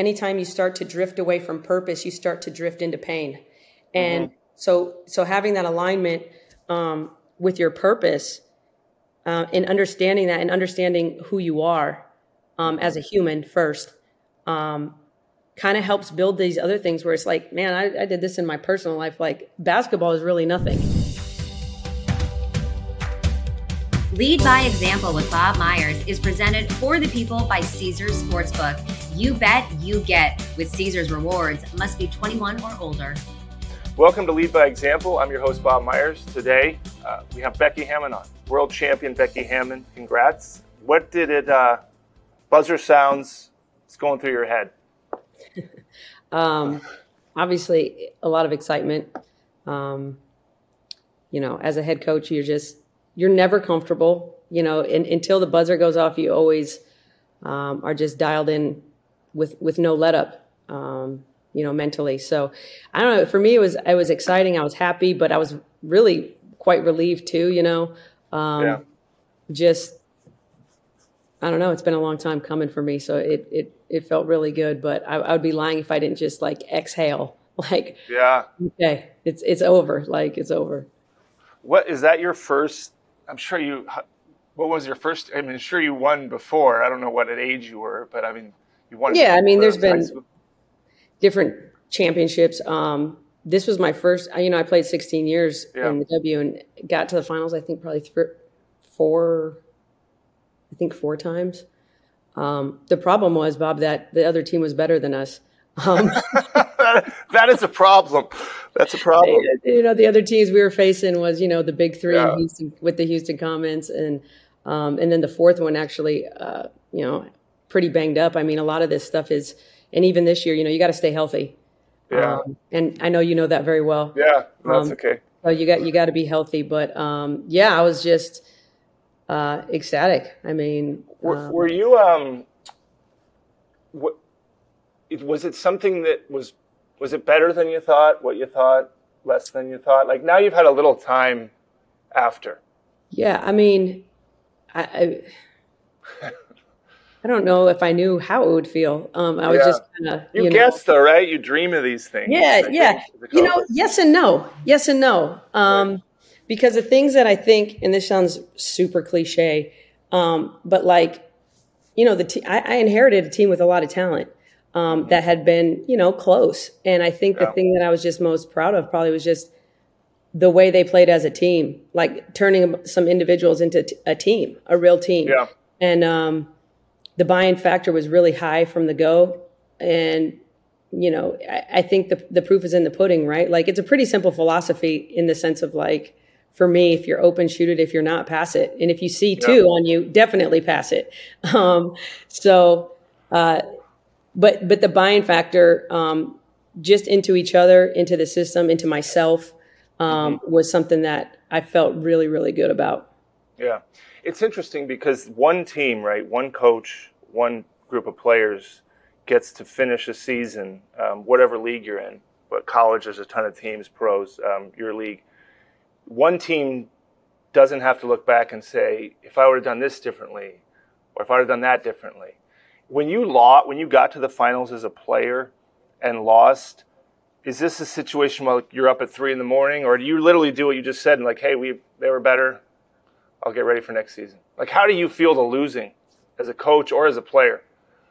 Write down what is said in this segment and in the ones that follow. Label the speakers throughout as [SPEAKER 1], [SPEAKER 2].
[SPEAKER 1] anytime you start to drift away from purpose, you start to drift into pain. And mm-hmm. so, so having that alignment um, with your purpose uh, and understanding that and understanding who you are um, as a human first um, kind of helps build these other things where it's like, man, I, I did this in my personal life. Like basketball is really nothing.
[SPEAKER 2] Lead by Example with Bob Myers is presented for the people by Caesars Sportsbook. You bet, you get with Caesars Rewards. Must be 21 or older.
[SPEAKER 3] Welcome to Lead by Example. I'm your host, Bob Myers. Today, uh, we have Becky Hammon on. World champion Becky Hammon. Congrats. What did it, uh, buzzer sounds, it's going through your head?
[SPEAKER 1] um, obviously, a lot of excitement. Um, you know, as a head coach, you're just you're never comfortable, you know, and, until the buzzer goes off, you always um, are just dialed in with with no let up, um, you know, mentally. So I don't know. For me, it was it was exciting. I was happy, but I was really quite relieved too. You know, um, yeah. just I don't know. It's been a long time coming for me, so it it it felt really good. But I, I would be lying if I didn't just like exhale, like
[SPEAKER 3] yeah,
[SPEAKER 1] okay, it's it's over, like it's over.
[SPEAKER 3] What is that? Your first I'm sure you. What was your first? I mean, sure you won before. I don't know what at age you were, but I mean, you won.
[SPEAKER 1] Yeah, I mean, there's been different championships. Um, this was my first. You know, I played 16 years yeah. in the W and got to the finals. I think probably three, four. I think four times. Um, the problem was Bob that the other team was better than us. Um,
[SPEAKER 3] that is a problem. That's a problem.
[SPEAKER 1] You know, the other teams we were facing was you know the big three yeah. Houston, with the Houston Comets, and um, and then the fourth one actually, uh, you know, pretty banged up. I mean, a lot of this stuff is, and even this year, you know, you got to stay healthy.
[SPEAKER 3] Yeah. Um,
[SPEAKER 1] and I know you know that very well.
[SPEAKER 3] Yeah, that's um, okay.
[SPEAKER 1] So you got you got to be healthy, but um, yeah, I was just uh, ecstatic. I mean,
[SPEAKER 3] were, um, were you um, what was it something that was was it better than you thought? What you thought? Less than you thought? Like now you've had a little time after.
[SPEAKER 1] Yeah, I mean, I. I, I don't know if I knew how it would feel. Um, I was yeah. just kind of
[SPEAKER 3] you, you guess know. though, right? You dream of these things.
[SPEAKER 1] Yeah, yeah. You know, yes and no, yes and no. Um, right. Because the things that I think, and this sounds super cliche, um, but like, you know, the te- I, I inherited a team with a lot of talent um, that had been, you know, close. And I think yeah. the thing that I was just most proud of probably was just the way they played as a team, like turning some individuals into t- a team, a real team.
[SPEAKER 3] Yeah.
[SPEAKER 1] And um, the buy-in factor was really high from the go. And you know, I, I think the the proof is in the pudding, right? Like it's a pretty simple philosophy in the sense of like, for me, if you're open, shoot it. If you're not, pass it. And if you see two on you, definitely pass it. Um, so. Uh, but but the buying factor um, just into each other, into the system, into myself um, mm-hmm. was something that I felt really really good about.
[SPEAKER 3] Yeah, it's interesting because one team, right, one coach, one group of players gets to finish a season, um, whatever league you're in. But college, there's a ton of teams, pros, um, your league. One team doesn't have to look back and say, if I would have done this differently, or if I would have done that differently when you lost, when you got to the finals as a player and lost, is this a situation where you're up at three in the morning, or do you literally do what you just said and like, hey, we they were better, I'll get ready for next season? Like, how do you feel the losing as a coach or as a player?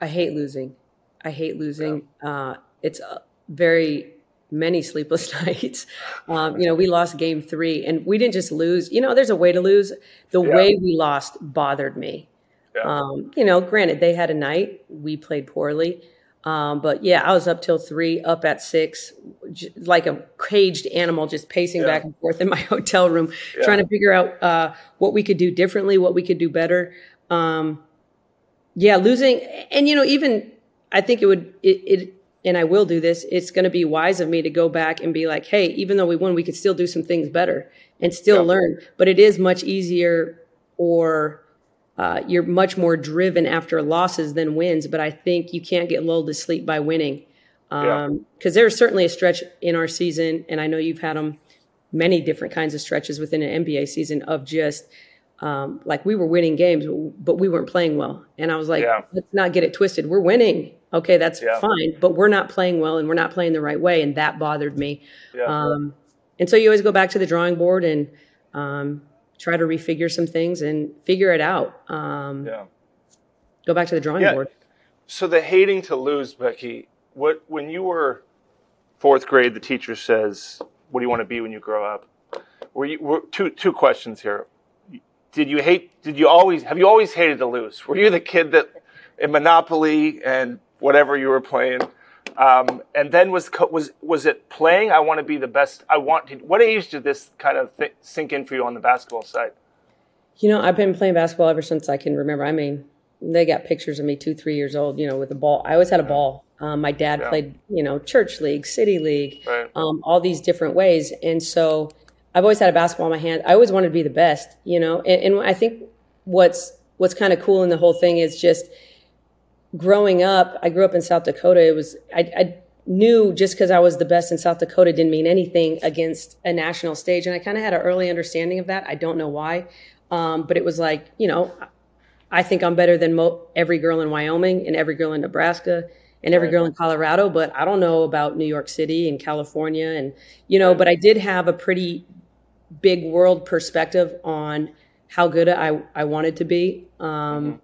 [SPEAKER 1] I hate losing. I hate losing. Yeah. Uh, it's uh, very many sleepless nights. Um, you know, we lost game three, and we didn't just lose. You know, there's a way to lose. The yeah. way we lost bothered me. Yeah. Um, you know, granted, they had a night. We played poorly. Um, but yeah, I was up till three, up at six, j- like a caged animal, just pacing yeah. back and forth in my hotel room, yeah. trying to figure out uh, what we could do differently, what we could do better. Um, yeah, losing, and you know, even I think it would it, it and I will do this. It's going to be wise of me to go back and be like, hey, even though we won, we could still do some things better and still yeah. learn. But it is much easier or uh, you're much more driven after losses than wins. But I think you can't get lulled to sleep by winning. Because um, yeah. there's certainly a stretch in our season, and I know you've had them many different kinds of stretches within an NBA season of just um, like we were winning games, but we weren't playing well. And I was like,
[SPEAKER 3] Yeah.
[SPEAKER 1] let's not get it twisted. We're winning. Okay, that's
[SPEAKER 3] Yeah.
[SPEAKER 1] fine, but we're not playing well and we're not playing the right way. And that bothered me.
[SPEAKER 3] Yeah.
[SPEAKER 1] Um, and so you always go back to the drawing board and um, try to refigure some things and figure it out. Um,
[SPEAKER 3] yeah.
[SPEAKER 1] Go back to the drawing
[SPEAKER 3] Yeah.
[SPEAKER 1] board.
[SPEAKER 3] So the hating to lose, Becky. What when you were fourth grade, the teacher says, "What do you want to be when you grow up?" Were you were, two two questions here? Did you hate? Did you always have you always hated to lose? Were you the kid that in Monopoly and whatever you were playing? Um, and then was was was it playing? I want to be the best. I want. To, what age did this kind of th- sink in for you on the basketball side?
[SPEAKER 1] You know, I've been playing basketball ever since I can remember. I mean, they got pictures of me two, three years old, you know, with a ball. I always had a ball. Um, my dad
[SPEAKER 3] Yeah.
[SPEAKER 1] played, you know, church league, city league,
[SPEAKER 3] Right.
[SPEAKER 1] um, all these different ways. And so I've always had a basketball in my hand. I always wanted to be the best, you know, and, and I think what's, what's kind of cool in the whole thing is just growing up, I grew up in South Dakota. It was, I, I knew just because I was the best in South Dakota didn't mean anything against a national stage. And I kind of had an early understanding of that. I don't know why. Um, but it was like, you know, I think I'm better than mo- every girl in Wyoming and every girl in Nebraska and every
[SPEAKER 3] Right.
[SPEAKER 1] girl in Colorado, but I don't know about New York City and California. And, you know, but I did have a pretty big world perspective on how good I, I wanted to be. Um,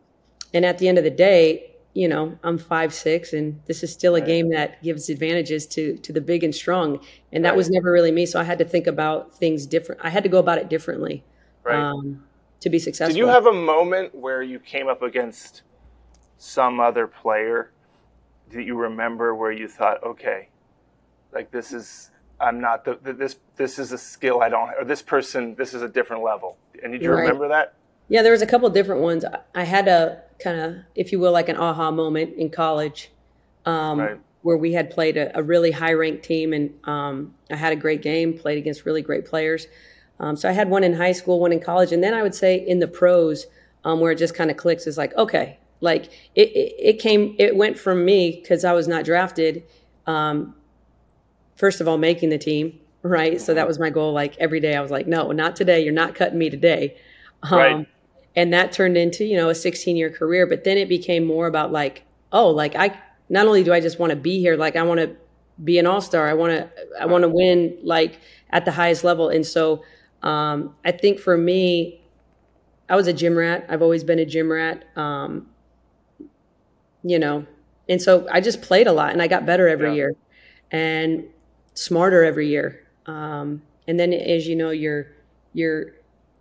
[SPEAKER 1] And at the end of the day, you know, I'm five six, and this is still a game that gives advantages to to the big and strong. And that
[SPEAKER 3] Right.
[SPEAKER 1] was never really me, so I had to think about things different. I had to go about it differently
[SPEAKER 3] Right.
[SPEAKER 1] um, to be successful.
[SPEAKER 3] Did you have a moment where you came up against some other player that you remember where you thought, okay, like this is I'm not the th- this this is a skill I don't or this person this is a different level. And did you
[SPEAKER 1] Right.
[SPEAKER 3] remember that?
[SPEAKER 1] Yeah, there was a couple different ones. I- had a kind of, if you will, like an aha moment in college, um,
[SPEAKER 3] Right.
[SPEAKER 1] where we had played a, a really high ranked team, and um, I had a great game, played against really great players. Um, so I had one in high school, one in college, and then I would say in the pros, um, where it just kind of clicks, is like okay, like it, it, it came, it went from me because I was not drafted. Um, first of all, making the team, right? So that was my goal. Like every day, I was like, no, not today. You're not cutting me today. Um,
[SPEAKER 3] Right.
[SPEAKER 1] And that turned into you know a 16 year career but then it became more about like oh like i not only do i just want to be here like i want to be an all-star i want to i want to win like at the highest level. And so um, i think for me i was a gym rat. I've always been a gym rat um, you know. And so i just played a lot and i got better every
[SPEAKER 3] Yeah.
[SPEAKER 1] year and smarter every year. Um, and then as you know your your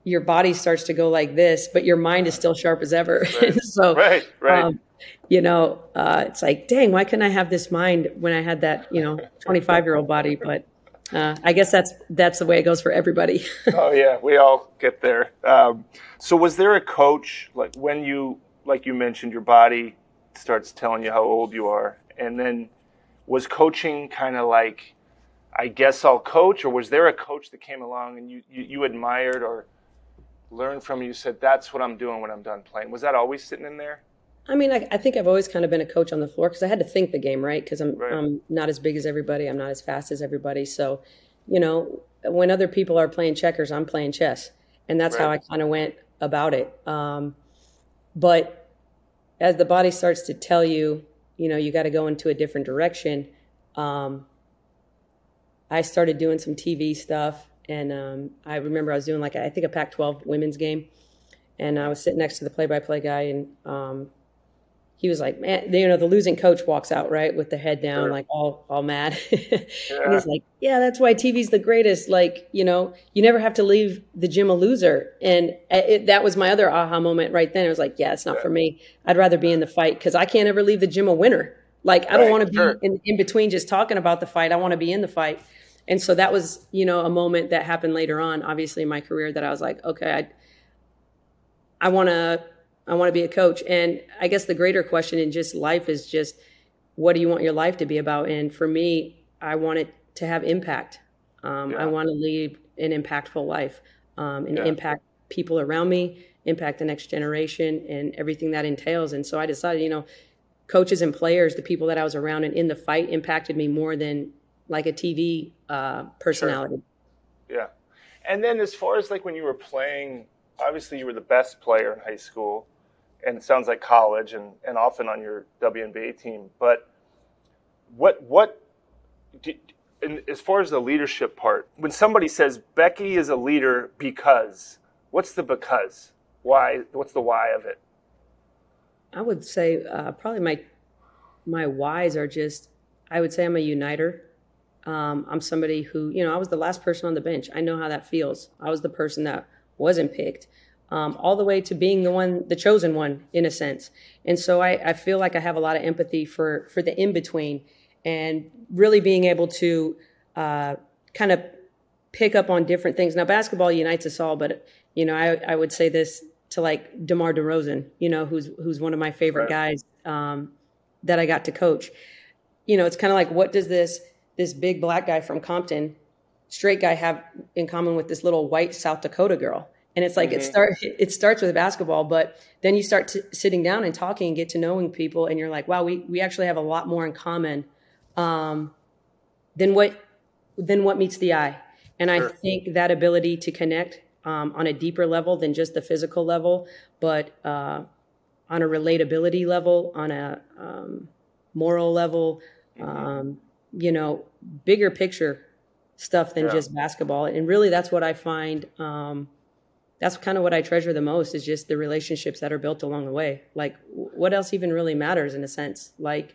[SPEAKER 1] your body starts to go like this, but your mind is still sharp as ever.
[SPEAKER 3] Right.
[SPEAKER 1] so,
[SPEAKER 3] Right, right.
[SPEAKER 1] um, you know, uh, it's like, dang, why couldn't I have this mind when I had that, you know, 25 year old body? But uh, I guess that's that's the way it goes for everybody.
[SPEAKER 3] oh yeah, we all get there. Um, so was there a coach like when you like you mentioned your body starts telling you how old you are, and then was coaching kind of like I guess I'll coach, or was there a coach that came along and you you, you admired or learned from? You said that's what I'm doing when I'm done playing. Was that always sitting in there?
[SPEAKER 1] I mean, I, I think I've always kind of been a coach on the floor because I had to think the game, right? Because I'm
[SPEAKER 3] Right.
[SPEAKER 1] I'm not as big as everybody, I'm not as fast as everybody. So, you know, when other people are playing checkers, I'm playing chess, and that's how I kind of went about it. Um, but as the body starts to tell you, you know, you got to go into a different direction. Um, I started doing some TV stuff, and um, I remember I was doing like I think a Pac-12 women's game, and I was sitting next to the play-by-play guy, and um, he was like, "Man, you know, the losing coach walks out right with the head down,
[SPEAKER 3] Sure.
[SPEAKER 1] like all all mad." and
[SPEAKER 3] Yeah.
[SPEAKER 1] he's like, "Yeah, that's why TV's the greatest. Like, you know, you never have to leave the gym a loser." And uh, it, that was my other aha moment right then. I was like, "Yeah, it's not for me. I'd rather be in the fight because I can't ever leave the gym a winner. Like, I don't
[SPEAKER 3] Right,
[SPEAKER 1] want to be
[SPEAKER 3] sure.
[SPEAKER 1] in, in between just talking about the fight. I want to be in the fight." And so that was, you know, a moment that happened later on, obviously in my career, that I was like, okay, I, I want to I want to be a coach. And I guess the greater question in just life is just what do you want your life to be about? And for me, I want it to have impact. Um,
[SPEAKER 3] Yeah.
[SPEAKER 1] I want to lead an impactful life um, and
[SPEAKER 3] Yeah.
[SPEAKER 1] impact people around me, impact the next generation, and everything that entails. And so I decided, you know, coaches and players, the people that I was around and in the fight, impacted me more than like a TV uh, personality.
[SPEAKER 3] Yeah. And then as far as like when you were playing obviously you were the best player in high school, and it sounds like college, and, and often on your WNBA team. But what what did, as far as the leadership part, when somebody says Becky is a leader because, what's the because? Why? What's the why of it?
[SPEAKER 1] I would say uh, probably my my whys are just I would say I'm a uniter. Um, I'm somebody who you know I was the last person on the bench. I know how that feels. I was the person that wasn't picked. Um, all the way to being the one, the chosen one, in a sense. And so I, I feel like I have a lot of empathy for for the in between, and really being able to uh, kind of pick up on different things. Now, basketball unites us all, but you know, I, I would say this to like DeMar DeRozan, you know, who's who's one of my favorite right. guys um, that I got to coach. You know, it's kind of like what does this this big black guy from Compton, straight guy, have in common with this little white South Dakota girl? And it's like mm-hmm. it start it starts with basketball, but then you start t- sitting down and talking and get to knowing people, and you're like, wow, we we actually have a lot more in common um, than what than what meets the eye. And sure. I think that ability to connect um, on a deeper level than just the physical level, but uh, on a relatability level, on a um, moral level, mm-hmm. um, you know, bigger picture stuff than yeah. just basketball. And really, that's what I find. Um, that's kind of what I treasure the most is just the relationships that are built along the way. Like, what else even really matters in a sense? Like,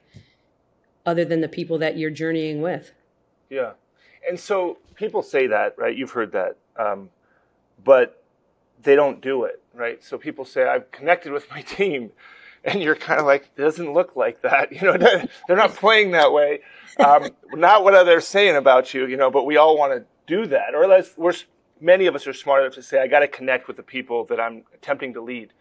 [SPEAKER 1] other than the people that you're journeying with.
[SPEAKER 3] Yeah. And so people say that, right? You've heard that. Um, but they don't do it, right? So people say, I've connected with my team. And you're kind of like, it doesn't look like that. You know, they're not playing that way. Um, not what they're saying about you, you know, but we all want to do that. Or unless we're, many of us are smart enough to say, I got to connect with the people that I'm attempting to lead.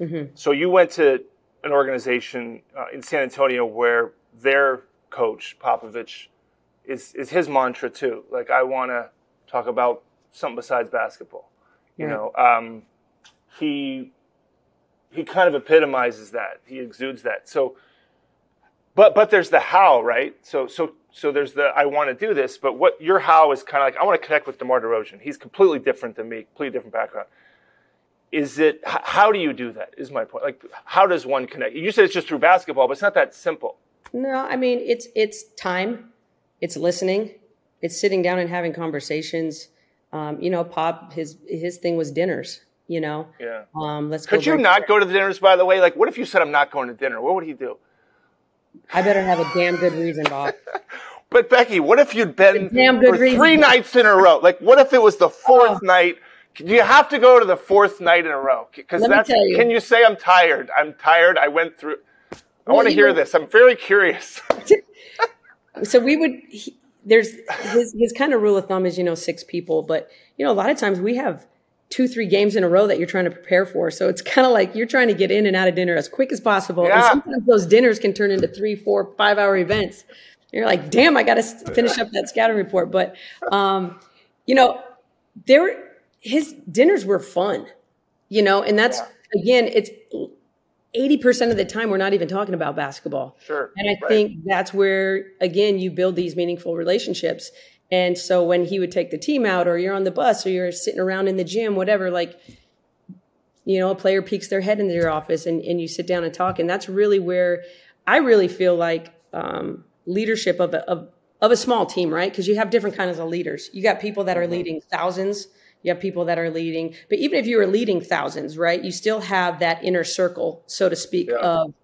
[SPEAKER 3] Mm-hmm. So you went to an organization uh, in San Antonio where their coach, Popovich, is is his mantra too. Like I want to talk about something besides basketball. You know, um, he he kind of epitomizes that. He exudes that. So, but but there's the how, right? So so so there's the I want to do this, but what your how is kind of like I want to connect with DeMar DeRozan. He's completely different than me, completely different background. Is it how do you do that? Is my point. Like how does one connect? You said it's just through basketball, but it's not that simple.
[SPEAKER 1] No, I mean it's it's time it's listening, it's sitting down and having conversations. Um, you know, Pop, his his thing was dinners. You know,
[SPEAKER 3] yeah.
[SPEAKER 1] Um, let's.
[SPEAKER 3] Could you not go to the dinners? By the way, like, what if you said I'm not going to dinner? What would he do?
[SPEAKER 1] I better have a damn good reason, Bob.
[SPEAKER 3] but Becky, what if you'd been damn good for reason. three nights in a row? Like, what if it was the fourth oh. night? Do you have to go to the fourth night in a row? Because that's. You. Can you say I'm tired? I'm tired. I went through. I well, want to hear know, this. I'm very curious.
[SPEAKER 1] so we would he, there's his his kind of rule of thumb is you know six people but you know a lot of times we have two three games in a row that you're trying to prepare for so it's kind of like you're trying to get in and out of dinner as quick as possible yeah. and sometimes those dinners can turn into three four five hour events you're like damn i gotta finish up that scouting report but um you know there his dinners were fun you know and that's yeah. again it's 80% of the time we're not even talking about basketball.
[SPEAKER 3] Sure.
[SPEAKER 1] And I right. think that's where again you build these meaningful relationships. And so when he would take the team out or you're on the bus or you're sitting around in the gym, whatever, like you know, a player peeks their head into your office and, and you sit down and talk. And that's really where I really feel like um, leadership of a, of, of a small team, right? Because you have different kinds of leaders. You got people that are mm-hmm. leading thousands you have people that are leading, but even if you are leading thousands, right, you still have that inner circle, so to speak, yeah. of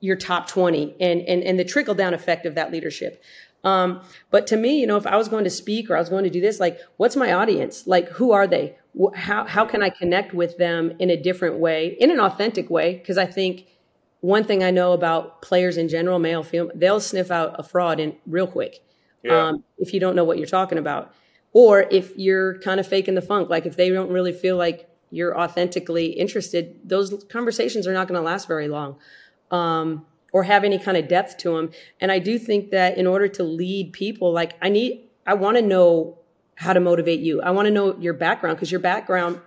[SPEAKER 1] your top 20 and, and, and the trickle down effect of that leadership. Um, but to me, you know, if I was going to speak or I was going to do this, like, what's my audience? Like, who are they? How, how can I connect with them in a different way, in an authentic way? Because I think one thing I know about players in general, male, female, they'll sniff out a fraud in real quick yeah. um, if you don't know what you're talking about or if you're kind of faking the funk like if they don't really feel like you're authentically interested those conversations are not going to last very long um, or have any kind of depth to them and i do think that in order to lead people like i need i want to know how to motivate you. I want to know your background because your background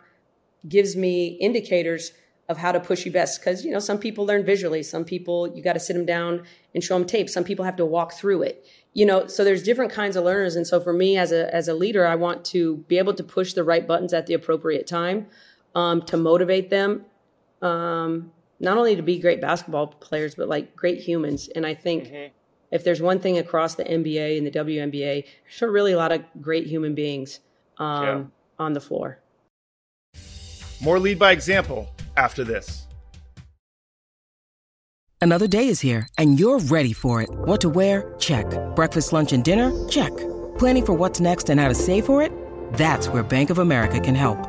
[SPEAKER 1] gives me indicators of how to push you best. Because you know some people learn visually. Some people you got to sit them down and show them tape. Some people have to walk through it. You know so there's different kinds of learners. And so for me as a as a leader i want to be able to push the right buttons at the appropriate time um, to motivate them, um, not only to be great basketball players, but like great humans. And I think mm-hmm. if there's one thing across the NBA and the WNBA, there's a really a lot of great human beings um, yeah. on the floor.
[SPEAKER 4] More lead by example after this.
[SPEAKER 5] Another day is here, and you're ready for it. What to wear? Check. Breakfast, lunch, and dinner? Check. Planning for what's next and how to save for it? That's where Bank of America can help.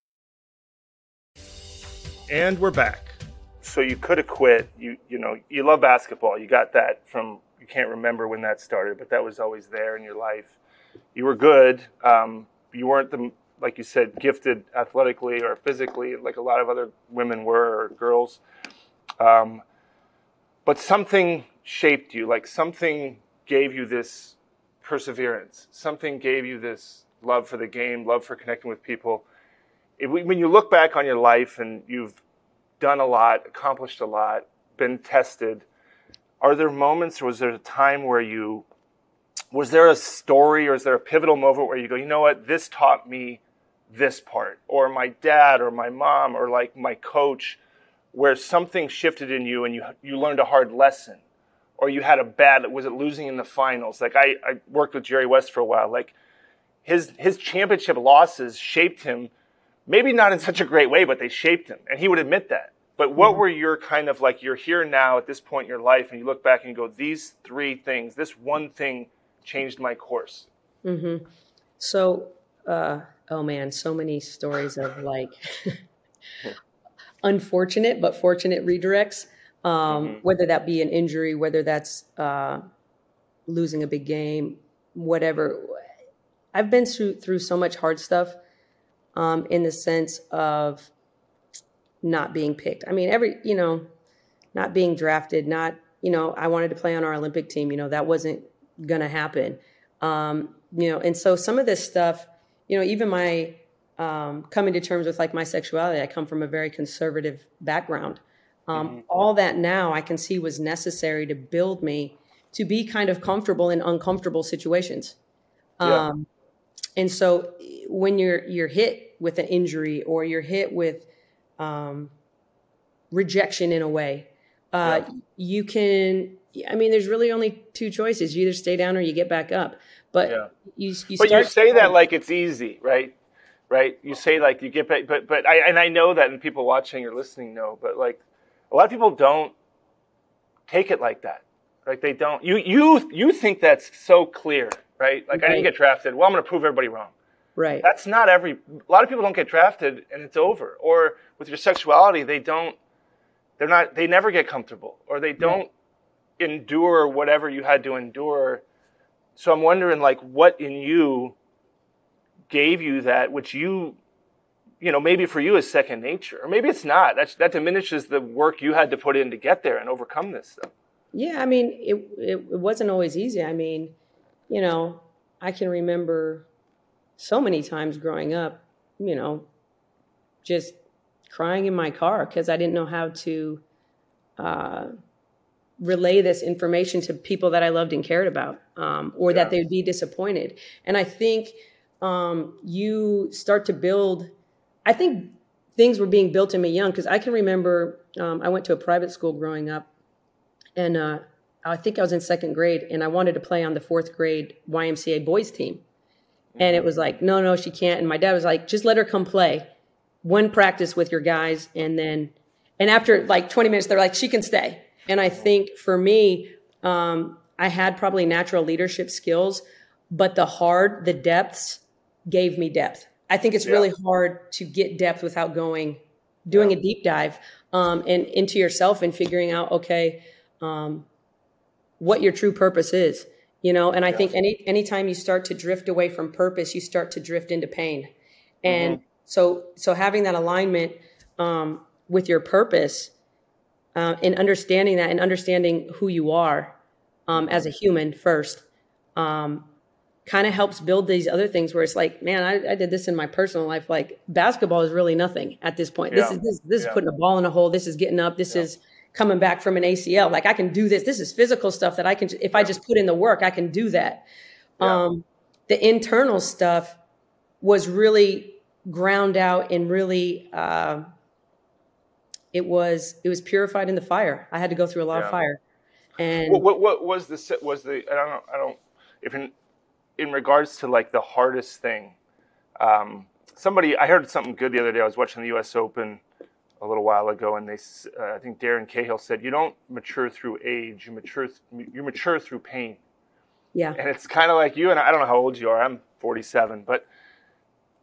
[SPEAKER 4] And we're back.
[SPEAKER 3] So you could have quit. You you know you love basketball. You got that from you can't remember when that started, but that was always there in your life. You were good. Um, you weren't the like you said gifted athletically or physically like a lot of other women were or girls. Um, but something shaped you. Like something gave you this perseverance. Something gave you this love for the game, love for connecting with people we, when you look back on your life and you've done a lot, accomplished a lot, been tested, are there moments or was there a time where you, was there a story or is there a pivotal moment where you go, you know what, this taught me this part, or my dad or my mom or like my coach, where something shifted in you and you, you learned a hard lesson? Or you had a bad, was it losing in the finals? Like I, I worked with Jerry West for a while. Like his, his championship losses shaped him maybe not in such a great way, but they shaped him. And he would admit that. But what mm-hmm. were your kind of like, you're here now at this point in your life, and you look back and you go, these three things, this one thing changed my course?
[SPEAKER 1] Mm-hmm. So, uh, oh man, so many stories of like unfortunate but fortunate redirects, um, mm-hmm. whether that be an injury, whether that's uh, losing a big game, whatever. I've been through, through so much hard stuff um, in the sense of not being picked. I mean, every, you know, not being drafted, not, you know, I wanted to play on our Olympic team, you know, that wasn't going to happen. Um, you know, and so some of this stuff, you know, even my um, coming to terms with like my sexuality, I come from a very conservative background. Um, mm-hmm. All that now I can see was necessary to build me to be kind of comfortable in uncomfortable situations. Yeah. Um, and so when you're you're hit with an injury or you're hit with um, rejection in a way, uh, yeah. you can. I mean, there's really only two choices: you either stay down or you get back up. But yeah. you, you
[SPEAKER 3] but you say that like it's easy, right? Right? You say like you get back, but but I and I know that, and people watching or listening know, but like a lot of people don't take it like that. Like they don't. You you you think that's so clear, right? Like right. I didn't get drafted. Well, I'm going to prove everybody wrong.
[SPEAKER 1] Right.
[SPEAKER 3] That's not every. A lot of people don't get drafted and it's over. Or with your sexuality, they don't. They're not. They never get comfortable, or they don't right. endure whatever you had to endure. So I'm wondering, like, what in you gave you that, which you, you know, maybe for you is second nature, or maybe it's not. That that diminishes the work you had to put in to get there and overcome this stuff.
[SPEAKER 1] Yeah, I mean, it, it, it wasn't always easy. I mean, you know, I can remember so many times growing up, you know, just crying in my car because I didn't know how to uh, relay this information to people that I loved and cared about, um, or yeah. that they would be disappointed. And I think um, you start to build. I think things were being built in me young because I can remember um, I went to a private school growing up, and uh, I think I was in second grade, and I wanted to play on the fourth grade YMCA boys team. And it was like, no, no, she can't. And my dad was like, just let her come play one practice with your guys. And then, and after like 20 minutes, they're like, she can stay. And I think for me, um, I had probably natural leadership skills, but the hard, the depths gave me depth. I think it's
[SPEAKER 3] Yeah.
[SPEAKER 1] really hard to get depth without going, doing
[SPEAKER 3] Yeah.
[SPEAKER 1] a deep dive um, and into yourself and figuring out, okay, um, what your true purpose is, you know. And I think any anytime you start to drift away from purpose, you start to drift into pain. And so, so having that alignment um, with your purpose uh, and understanding that and understanding who you are um, as a human first um, kind of helps build these other things where it's like man I, I did this in my personal life like basketball is really nothing at this point. This is this, this
[SPEAKER 3] Yeah.
[SPEAKER 1] is putting a ball in a hole. This is getting up. This is coming back from an acl like i can do this this is physical stuff that i can if i just put in the work i can do that
[SPEAKER 3] Yeah.
[SPEAKER 1] um, the internal stuff was really ground out and really uh, it was it was purified in the fire i had to go through a lot
[SPEAKER 3] Yeah.
[SPEAKER 1] of fire and
[SPEAKER 3] What, what, what was the was the I don't know I don't if in in regards to like the hardest thing. Um, somebody I heard something good the other day. I was watching the U.S. Open a little while ago, and they, uh, I think Darren Cahill said you don't mature through age, you mature th- you mature through pain.
[SPEAKER 1] yeah
[SPEAKER 3] And it's kind of like you and I, I don't know how old you are. I'm 47, but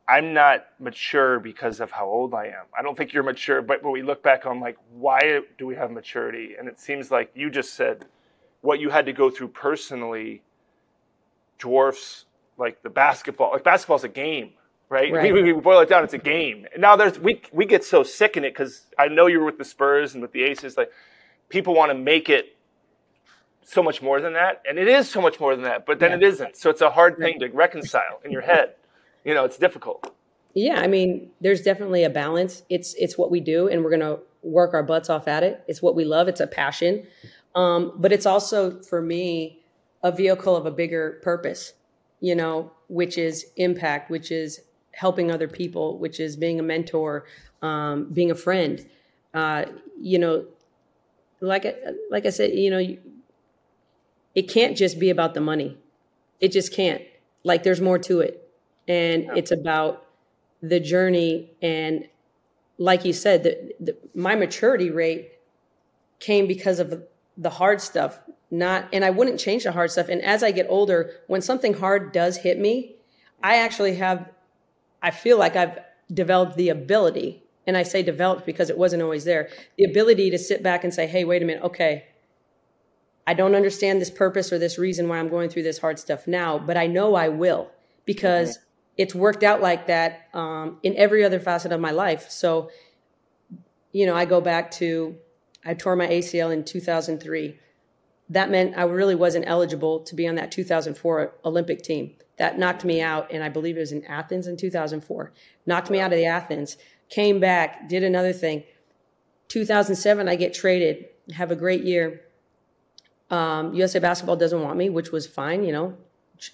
[SPEAKER 3] I'm not mature because of how old I am. I don't think you're mature, but when we look back on like why do we have maturity? And it seems like you just said what you had to go through personally dwarfs like the basketball. Like basketball's a game, right?
[SPEAKER 1] Right.
[SPEAKER 3] We, we boil it down, it's a game. Now there's we we get so sick in it because I know you were with the Spurs and with the Aces. Like people want to make it so much more than that, and it is so much more than that. But then
[SPEAKER 1] Yeah.
[SPEAKER 3] it isn't. So it's a hard thing to reconcile in your head. You know, it's difficult.
[SPEAKER 1] Yeah, I mean, there's definitely a balance. It's it's what we do, and we're gonna work our butts off at it. It's what we love. It's a passion, um, but it's also for me a vehicle of a bigger purpose. You know, which is impact, which is helping other people, which is being a mentor, um, being a friend. Uh, you know, like I, like I said, you know, you, it can't just be about the money. It just can't. Like, there's more to it, and it's about the journey and like you said the, the, my maturity rate came because of the hard stuff not and i wouldn't change the hard stuff and as i get older when something hard does hit me i actually have i feel like i've developed the ability and i say developed because it wasn't always there the ability to sit back and say hey wait a minute okay i don't understand this purpose or this reason why i'm going through this hard stuff now but i know i will because it's worked out like that um, in every other facet of my life. So, you know, I go back to I tore my ACL in 2003. That meant I really wasn't eligible to be on that 2004 Olympic team. That knocked me out, and I believe it was in Athens in 2004. Knocked me out of the Athens. Came back, did another thing. 2007, I get traded. Have a great year. Um, USA Basketball doesn't want me, which was fine. You know,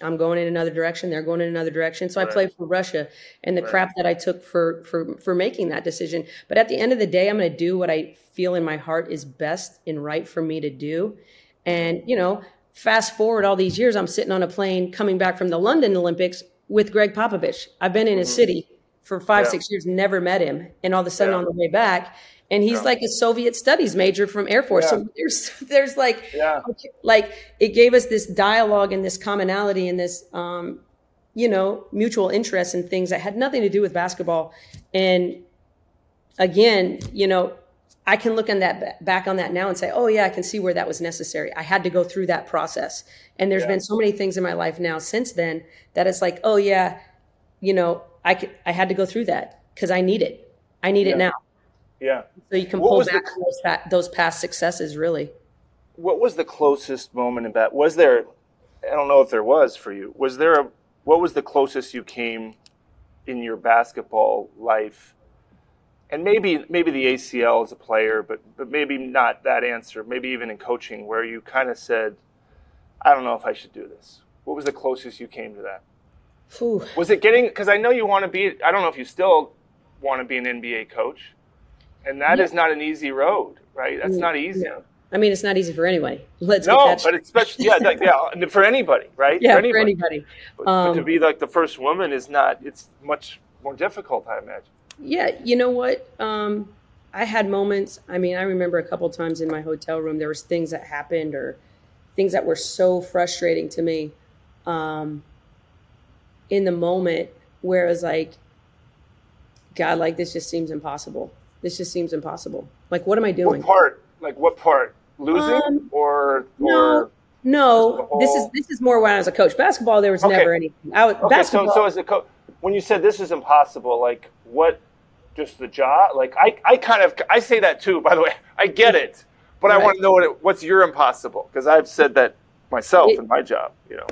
[SPEAKER 1] I'm going in another direction. They're going in another direction. So I
[SPEAKER 3] Right.
[SPEAKER 1] played for Russia and the
[SPEAKER 3] Right.
[SPEAKER 1] crap that I took for, for, for making that decision. But at the end of the day, I'm going to do what I feel in my heart is best and right for me to do. And, you know, fast forward all these years, I'm sitting on a plane coming back from the London Olympics with Gregg Popovich. I've been in his city for five,
[SPEAKER 3] Mm-hmm. Yeah.
[SPEAKER 1] six years, never met him. And all of a sudden
[SPEAKER 3] Yeah.
[SPEAKER 1] on the way back, and he's
[SPEAKER 3] Yeah.
[SPEAKER 1] like a Soviet studies major from Air Force. So there's, there's like,
[SPEAKER 3] Yeah.
[SPEAKER 1] like it gave us this dialogue and this commonality and this um, you know mutual interest in things that had nothing to do with basketball and again you know i can look on that back on that now and say oh yeah i can see where that was necessary i had to go through that process and there's
[SPEAKER 3] Yeah.
[SPEAKER 1] been so many things in my life now since then that it's like oh yeah you know i could, i had to go through that because i need it i need
[SPEAKER 3] Yeah.
[SPEAKER 1] it now
[SPEAKER 3] Yeah.
[SPEAKER 1] so you can
[SPEAKER 3] What
[SPEAKER 1] pull
[SPEAKER 3] was the-
[SPEAKER 1] back those, fa- those past successes really
[SPEAKER 3] What was the closest moment in that? Was there? I don't know if there was for you. Was there a? What was the closest you came in your basketball life? And maybe maybe the ACL as a player, but but maybe not that answer. Maybe even in coaching, where you kind of said, "I don't know if I should do this." What was the closest you came to that?
[SPEAKER 1] Whew.
[SPEAKER 3] Was it getting? Because I know you want to be. I don't know if you still want to be an NBA coach, and that is not an easy road, right? That's not easy.
[SPEAKER 1] No. I mean, it's not easy for anybody. Let's
[SPEAKER 3] No, but especially yeah, like, yeah, for anybody, right?
[SPEAKER 1] yeah, for anybody.
[SPEAKER 3] But, but to
[SPEAKER 1] Um,
[SPEAKER 3] be like the first woman is not. It's much more difficult, I imagine.
[SPEAKER 1] Yeah, you know what? Um, I had moments. I mean, I remember a couple times in my hotel room there was things that happened or things that were so frustrating to me. Um, in the moment where it was like, God, like this just seems impossible. This just seems impossible. Like, what am I doing?
[SPEAKER 3] What part? Like what part? Losing
[SPEAKER 1] Um,
[SPEAKER 3] or
[SPEAKER 1] no,
[SPEAKER 3] or
[SPEAKER 1] No,
[SPEAKER 3] the
[SPEAKER 1] this is this is more when I was a coach. Basketball, there was
[SPEAKER 3] Okay.
[SPEAKER 1] never anything. I was,
[SPEAKER 3] okay?
[SPEAKER 1] basketball.
[SPEAKER 3] So so as a coach, when you said this is impossible, like what? Just the job? Like I I kind of I say that too. By the way, I get it, but I want to know what it, what's your impossible because I've said that myself
[SPEAKER 1] It-
[SPEAKER 3] in my job. You know.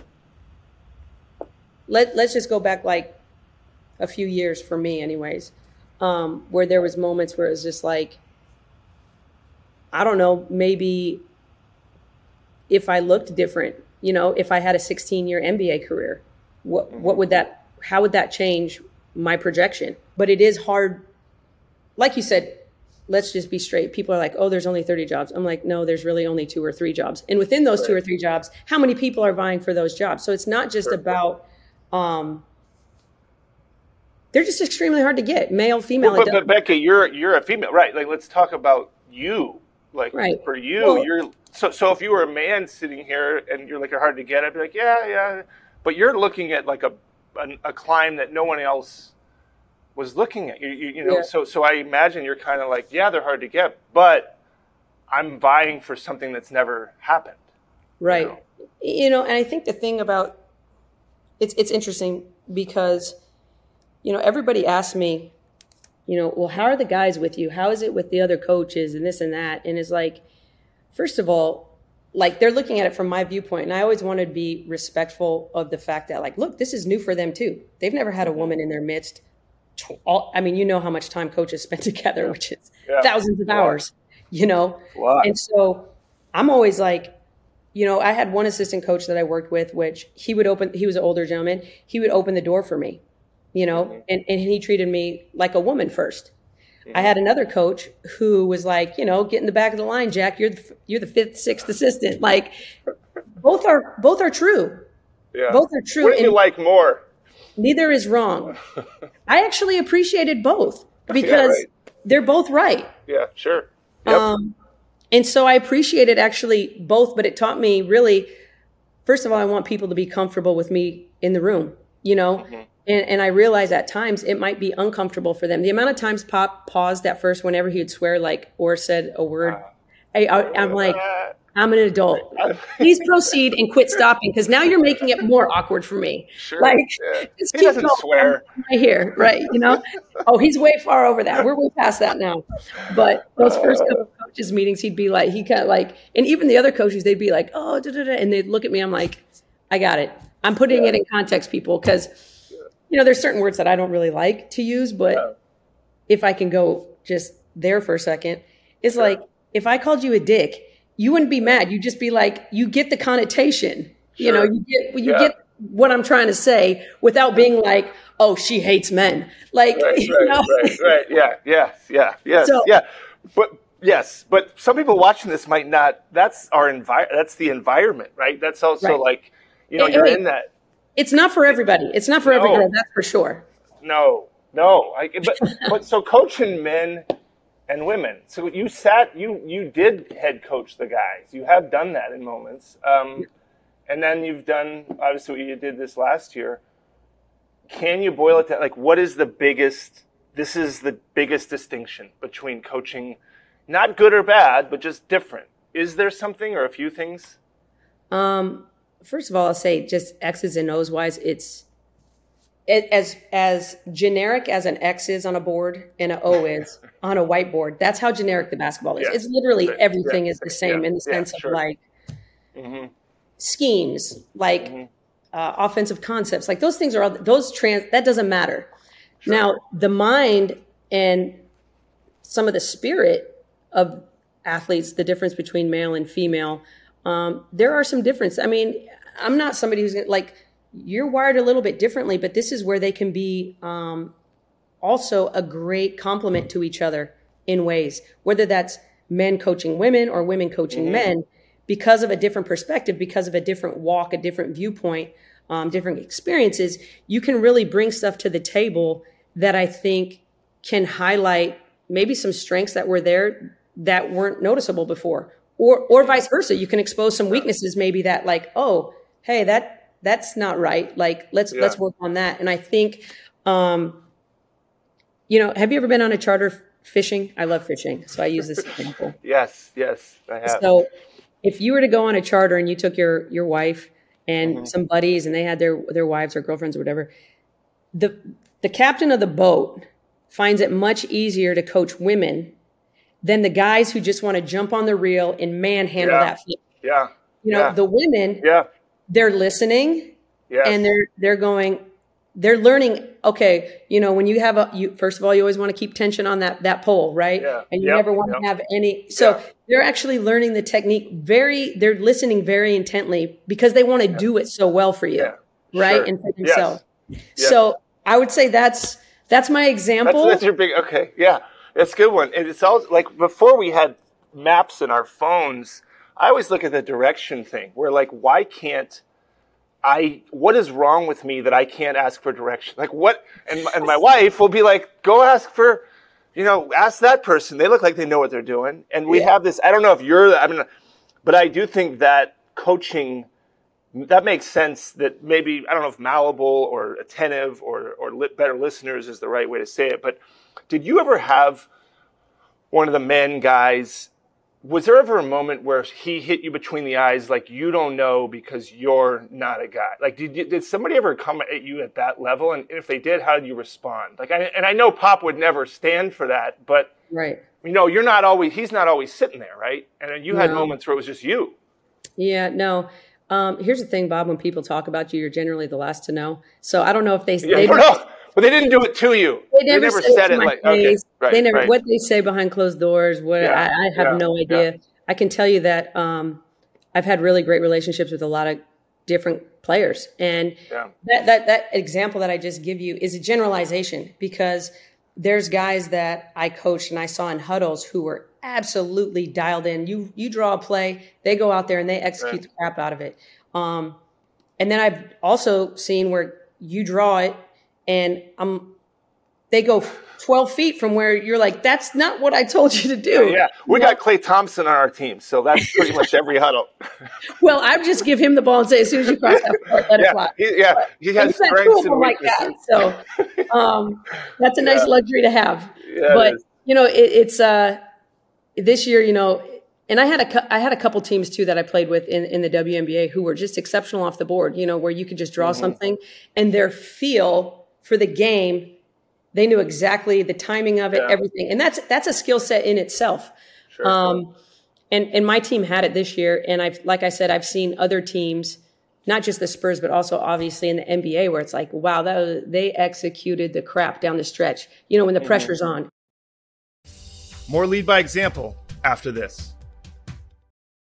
[SPEAKER 1] let let's just go back like a few years for me anyways um, where there was moments where it was just like i don't know maybe if i looked different you know if i had a 16 year nba career what what would that how would that change my projection but it is hard like you said let's just be straight people are like oh there's only 30 jobs i'm like no there's really only two or three jobs and within those two or three jobs how many people are vying for those jobs so it's not just about um, they're just extremely hard to get, male, female.
[SPEAKER 3] Well, but, but Becca, you're you're a female, right? Like, let's talk about you. Like,
[SPEAKER 1] Right.
[SPEAKER 3] for you,
[SPEAKER 1] Well-
[SPEAKER 3] you're so. So if you were a man sitting here and you're like you're hard to get, I'd be like, yeah, yeah. But you're looking at like a a, a climb that no one else was looking at. You, you, you know,
[SPEAKER 1] Yeah.
[SPEAKER 3] so so I imagine you're kind of like, yeah, they're hard to get, but I'm vying for something that's never happened.
[SPEAKER 1] right.
[SPEAKER 3] know.
[SPEAKER 1] You know, and I think the thing about it's it's interesting because you know everybody asks me, you know, well, how are the guys with you? How is it with the other coaches and this and that? And it's like, first of all, like they're looking at it from my viewpoint, and I always want to be respectful of the fact that, like, look, this is new for them too. They've never had a woman in their midst. All, I mean, you know how much time coaches spend together, which is
[SPEAKER 3] Yeah.
[SPEAKER 1] thousands of hours. You know, and so I'm always like, you know, I had one assistant coach that I worked with, which he would open, he was an older gentleman. He would open the door for me, you know, mm-hmm. and, and he treated me like a woman 1st I had another coach who was like, you know, get in the back of the line, Jack. You're the, you're the fifth, sixth assistant. Like, both are both are true.
[SPEAKER 3] Yeah.
[SPEAKER 1] Both are true.
[SPEAKER 3] What do you like more?
[SPEAKER 1] neither is wrong. I actually appreciated both because
[SPEAKER 3] right.
[SPEAKER 1] they're both right.
[SPEAKER 3] Yeah, sure. Yep.
[SPEAKER 1] Um, and so I appreciated actually both, but it taught me really, first of all, I want people to be comfortable with me in the room, you know?
[SPEAKER 3] Mm-hmm.
[SPEAKER 1] And, and I realize at times it might be uncomfortable for them. The amount of times Pop paused at first whenever he would swear like or said a word, I, I, I'm like,
[SPEAKER 3] Uh,
[SPEAKER 1] I'm an adult. Please proceed and quit stopping because now you're making it more awkward for me.
[SPEAKER 3] Sure.
[SPEAKER 1] Like,
[SPEAKER 3] yeah.
[SPEAKER 1] just
[SPEAKER 3] He
[SPEAKER 1] keep
[SPEAKER 3] doesn't
[SPEAKER 1] going.
[SPEAKER 3] swear.
[SPEAKER 1] I'm right here, right? You know, oh, he's way far over that. We're way past that now. But those first couple of coaches meetings, he'd be like, he kind of like, and even the other coaches, they'd be like, oh, da, da, da, and they'd look at me. I'm like, I got it. I'm putting it in context, people, because you know, there's certain words that I don't really like to use, but if I can go just there for a second, it's like if I called you a dick, you wouldn't be mad. You'd just be like, you get the connotation. You know, you get you
[SPEAKER 3] Yeah.
[SPEAKER 1] get what I'm trying to say without being like, oh, she hates men. Like,
[SPEAKER 3] right,
[SPEAKER 1] you
[SPEAKER 3] right,
[SPEAKER 1] know?
[SPEAKER 3] right, right. Yeah, yeah, yeah, yes,
[SPEAKER 1] So-
[SPEAKER 3] yeah. But yes, but some people watching this might not. That's our environment. That's the environment, right? That's also
[SPEAKER 1] Right.
[SPEAKER 3] like, you know, you're in that.
[SPEAKER 1] It's not for everybody. It's not for every girl, that's for sure.
[SPEAKER 3] No, no. I, but but so coaching men and women. So you sat, you you did head coach the guys. You have done that in moments, um, and then you've done obviously what you did this last year. Can you boil it down? Like, what is the biggest? This is the biggest distinction between coaching, not good or bad, but just different. Is there something or a few things?
[SPEAKER 1] Um, first of all, I'll say just X's and O's wise, it's it, as as generic as an X is on a board and an O is on a whiteboard. That's how generic the basketball is.
[SPEAKER 3] Yeah.
[SPEAKER 1] It's literally everything
[SPEAKER 3] Yeah.
[SPEAKER 1] is the same
[SPEAKER 3] Yeah.
[SPEAKER 1] in the sense
[SPEAKER 3] sure.
[SPEAKER 1] of like
[SPEAKER 3] hmm
[SPEAKER 1] schemes, like
[SPEAKER 3] Mhm.
[SPEAKER 1] uh, offensive concepts. Like those things are all those trans. That doesn't matter. Now the mind and some of the spirit of athletes, the difference between male and female, um, there are some differences. I mean, I'm not somebody who's gonna, like you're wired a little bit differently, but this is where they can be um, also a great complement to each other in ways, whether that's men coaching women or women coaching men, because of a different perspective, because of a different walk, a different viewpoint, um, different experiences. You can really bring stuff to the table that I think can highlight maybe some strengths that were there that weren't noticeable before, or or vice versa. You can expose some weaknesses, maybe that like, oh, hey, that that's not right. Like let's
[SPEAKER 3] Yeah.
[SPEAKER 1] let's work on that. And I think, um, you know, have you ever been on a charter fishing? I love fishing, so I use this example.
[SPEAKER 3] Yes, yes, I have.
[SPEAKER 1] So if you were to go on a charter and you took your your wife and
[SPEAKER 3] Mm-hmm.
[SPEAKER 1] some buddies and they had their their wives or girlfriends or whatever, the the captain of the boat finds it much easier to coach women than the guys who just want to jump on the reel and manhandle
[SPEAKER 3] Yeah.
[SPEAKER 1] that fish.
[SPEAKER 3] yeah,
[SPEAKER 1] You know,
[SPEAKER 3] Yeah.
[SPEAKER 1] the women
[SPEAKER 3] yeah,
[SPEAKER 1] they're listening
[SPEAKER 3] yes.
[SPEAKER 1] and they're they're going they're learning okay you know when you have a you first of all you always want to keep tension on that that pole right
[SPEAKER 3] Yeah.
[SPEAKER 1] and you
[SPEAKER 3] Yep.
[SPEAKER 1] never want
[SPEAKER 3] Yep.
[SPEAKER 1] to have any so
[SPEAKER 3] Yeah.
[SPEAKER 1] they're actually learning the technique very they're listening very intently because they want to do it so well for you
[SPEAKER 3] Yeah.
[SPEAKER 1] right
[SPEAKER 3] Sure.
[SPEAKER 1] and for themselves
[SPEAKER 3] Yes.
[SPEAKER 1] so i would say that's that's my
[SPEAKER 3] That's,
[SPEAKER 1] example
[SPEAKER 3] that's your big okay. Yeah, that's a good one. And it's all like before we had maps in our phones. I always look at the direction thing. Where like, why can't I? What is wrong with me that I can't ask for direction? Like what? And and my wife will be like, go ask for, you know, ask that person. They look like they know what they're doing. And we have this. I don't know if you're. I mean, but I do think that coaching that makes sense that maybe I don't know if malleable or attentive or or li- better listeners is the right way to say it. But did you ever have one of the men guys? Was there ever a moment where he hit you between the eyes, like you don't know because you're not a guy? Like, did you, did somebody ever come at you at that level? And if they did, how did you respond? Like, I, and I know Pop would never stand for that, but
[SPEAKER 1] right
[SPEAKER 3] you know, you're not always. He's not always sitting there, right? And you had
[SPEAKER 1] No.
[SPEAKER 3] moments where it was just you.
[SPEAKER 1] yeah no um, here's the thing bob when people talk about you you're generally the last to know so i don't know if they,
[SPEAKER 3] Yeah,
[SPEAKER 1] they
[SPEAKER 3] don't know. But they didn't do it to you.
[SPEAKER 1] They never, said, it, to
[SPEAKER 3] like okay, right,
[SPEAKER 1] they never
[SPEAKER 3] right.
[SPEAKER 1] what they say behind closed doors. What
[SPEAKER 3] Yeah,
[SPEAKER 1] I, I have
[SPEAKER 3] yeah,
[SPEAKER 1] no idea. I can tell you that um, I've had really great relationships with a lot of different players, and
[SPEAKER 3] Yeah.
[SPEAKER 1] that that that example that I just give you is a generalization because there's guys that I coached and I saw in huddles who were absolutely dialed in. You you draw a play, they go out there and they execute
[SPEAKER 3] Right.
[SPEAKER 1] the crap out of it. Um, and then I've also seen where you draw it and I'm they go 12 feet from where you're like, that's not what I told you to do.
[SPEAKER 3] Yeah, we got Klay Thompson on our team, so that's pretty much every huddle.
[SPEAKER 1] Well, I would just give him the ball and say, as soon as you cross that court, let it
[SPEAKER 3] yeah,
[SPEAKER 1] fly.
[SPEAKER 3] he, yeah, he has
[SPEAKER 1] two
[SPEAKER 3] strengths and
[SPEAKER 1] like that. So um, that's a nice
[SPEAKER 3] Yeah.
[SPEAKER 1] luxury to have.
[SPEAKER 3] Yeah,
[SPEAKER 1] but you know, it, it's uh, this year. You know, and I had a I had a couple teams too that I played with in, in the WNBA who were just exceptional off the board. You know, where you could just
[SPEAKER 3] Mm-hmm.
[SPEAKER 1] draw something and their feel for the game, they knew exactly the timing of it,
[SPEAKER 3] Yeah.
[SPEAKER 1] everything, and that's that's a skill set in itself.
[SPEAKER 3] Sure.
[SPEAKER 1] Um, and and my team had it this year, and I've like I said, I've seen other teams, not just the Spurs, but also obviously in the NBA, where it's like, wow, that was, they executed the crap down the stretch. You know, when the
[SPEAKER 3] Mm-hmm.
[SPEAKER 1] pressure's on.
[SPEAKER 4] More lead by example after this.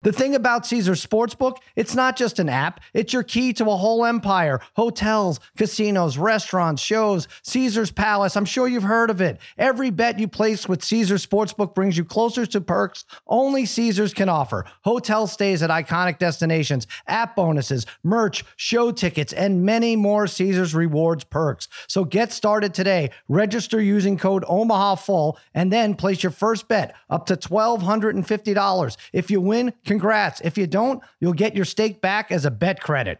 [SPEAKER 6] The thing about Caesars Sportsbook, it's not just an app, it's your key to a whole empire. Hotels, casinos, restaurants, shows, Caesar's Palace. I'm sure you've heard of it. Every bet you place with Caesars Sportsbook brings you closer to perks only Caesars can offer. Hotel stays at iconic destinations, app bonuses, merch, show tickets, and many more Caesars rewards perks. So get started today. Register using code Omaha Full and then place your first bet up to $1,250. If you win, congrats. If you don't, you'll get your stake back as a bet credit.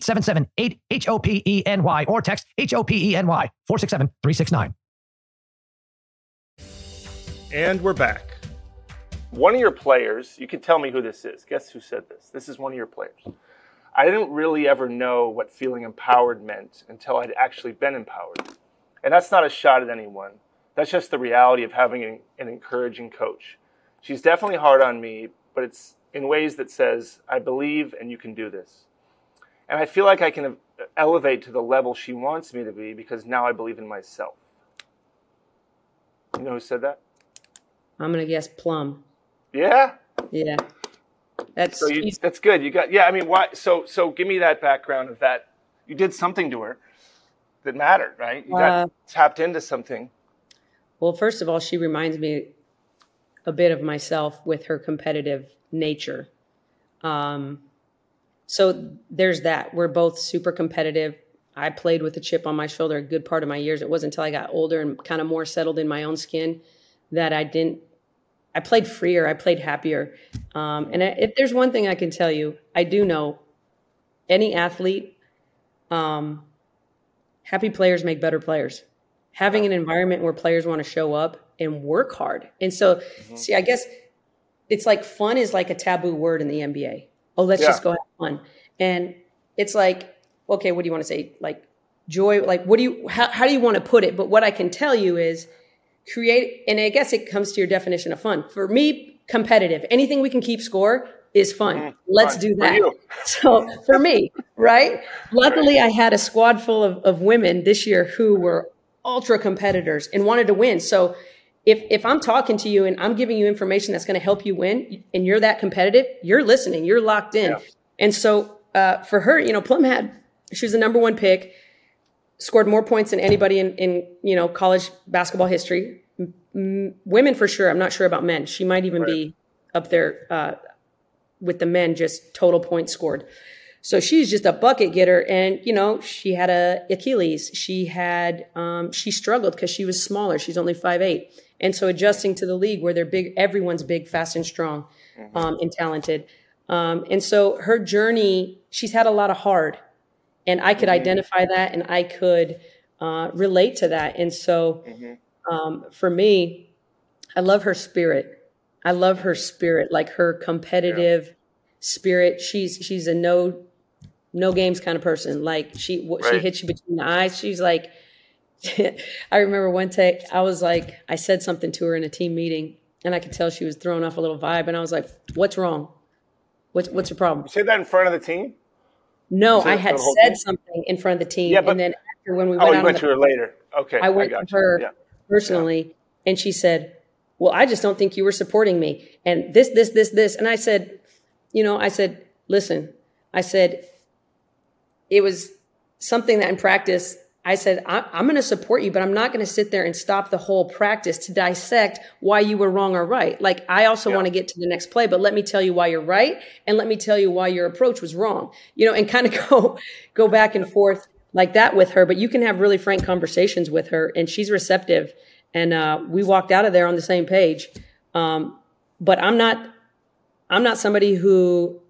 [SPEAKER 6] 877 8 H O P E N Y or text H O P E N Y 467 369.
[SPEAKER 4] And we're back.
[SPEAKER 3] one of your players, you can tell me who this is. Guess who said this? This is one of your players. I didn't really ever know what feeling empowered meant until I'd actually been empowered. And that's not a shot at anyone. That's just the reality of having an, an encouraging coach. She's definitely hard on me, but it's in ways that says, I believe and you can do this. And I feel like I can elevate to the level she wants me to be because now I believe in myself. You know who said that?
[SPEAKER 1] I'm gonna guess Plum.
[SPEAKER 3] Yeah?
[SPEAKER 1] Yeah, that's
[SPEAKER 3] So you, that's good. You got yeah. I mean, why? So so give me that background of that you did something to her that mattered, right? You
[SPEAKER 1] Uh,
[SPEAKER 3] got tapped into something.
[SPEAKER 1] Well, first of all, she reminds me a bit of myself with her competitive nature. Um, so there's that. We're both super competitive. I played with a chip on my shoulder a good part of my years. It wasn't until I got older and kind of more settled in my own skin that I didn't. I played freer. I played happier. Um, and I, if there's one thing I can tell you, I do know any athlete, um, happy players make better players. Having an environment where players want to show up and work hard. And so, see, I guess it's like fun is like a taboo word in the NBA. Oh, let's
[SPEAKER 3] Yeah.
[SPEAKER 1] just go have fun. And it's like, okay, what do you want to say? Like joy, like what do you, how, how do you want to put it? But what I can tell you is create, and I guess it comes to your definition of fun. For me, competitive, anything we can keep score is fun. Mm-hmm. Let's
[SPEAKER 3] Fun.
[SPEAKER 1] do that.
[SPEAKER 3] you.
[SPEAKER 1] So for me, right? Luckily, I had a squad full of, of women this year who were ultra competitors and wanted to win. So if if I'm talking to you and I'm giving you information that's going to help you win, and you're that competitive, you're listening, you're locked in.
[SPEAKER 3] Yeah.
[SPEAKER 1] And so uh, for her, you know, Plum had she was the number one pick, scored more points than anybody in in you know college basketball history. M- women for sure. I'm not sure about men. She might even be up there uh, with the men, just total points scored. So she's just a bucket getter, and you know she had a Achilles. She had um, she struggled because she was smaller. She's only five eight, and so adjusting to the league where they're big, everyone's big, fast, and strong, um, and talented. Um, and so her journey, she's had a lot of hard, and I could identify that, and I could uh, relate to that. And so um, for me, I love her spirit. I love her spirit, like her competitive spirit. She's she's a no no games kind of person. Like she wh- she hits you between the eyes. She's like, I remember one day I was like, I said something to her in a team meeting, and I could tell she was throwing off a little vibe, and I was like, "What's wrong? What's what's your problem?"
[SPEAKER 3] Say that in front of the team.
[SPEAKER 1] No, I had
[SPEAKER 3] for the whole
[SPEAKER 1] said
[SPEAKER 3] team?
[SPEAKER 1] something in front of the team,
[SPEAKER 3] Yeah, but-
[SPEAKER 1] and then after when we
[SPEAKER 3] Oh,
[SPEAKER 1] went
[SPEAKER 3] you
[SPEAKER 1] out
[SPEAKER 3] went to
[SPEAKER 1] the
[SPEAKER 3] her later. Okay,
[SPEAKER 1] I went
[SPEAKER 3] got
[SPEAKER 1] to her
[SPEAKER 3] Yeah.
[SPEAKER 1] personally, and she said, "Well, I just don't think you were supporting me." And this, this, this, this, and I said, "You know," I said, "Listen," I said, "It was something that in practice." I said, I'm going to support you, but I'm not going to sit there and stop the whole practice to dissect why you were wrong or right. Like, I also want to get to the next play, but let me tell you why you're right. And let me tell you why your approach was wrong, you know, and kind of go, go back and forth like that with her. But you can have really frank conversations with her and she's receptive. And, uh, we walked out of there on the same page. Um, but I'm not, I'm not somebody who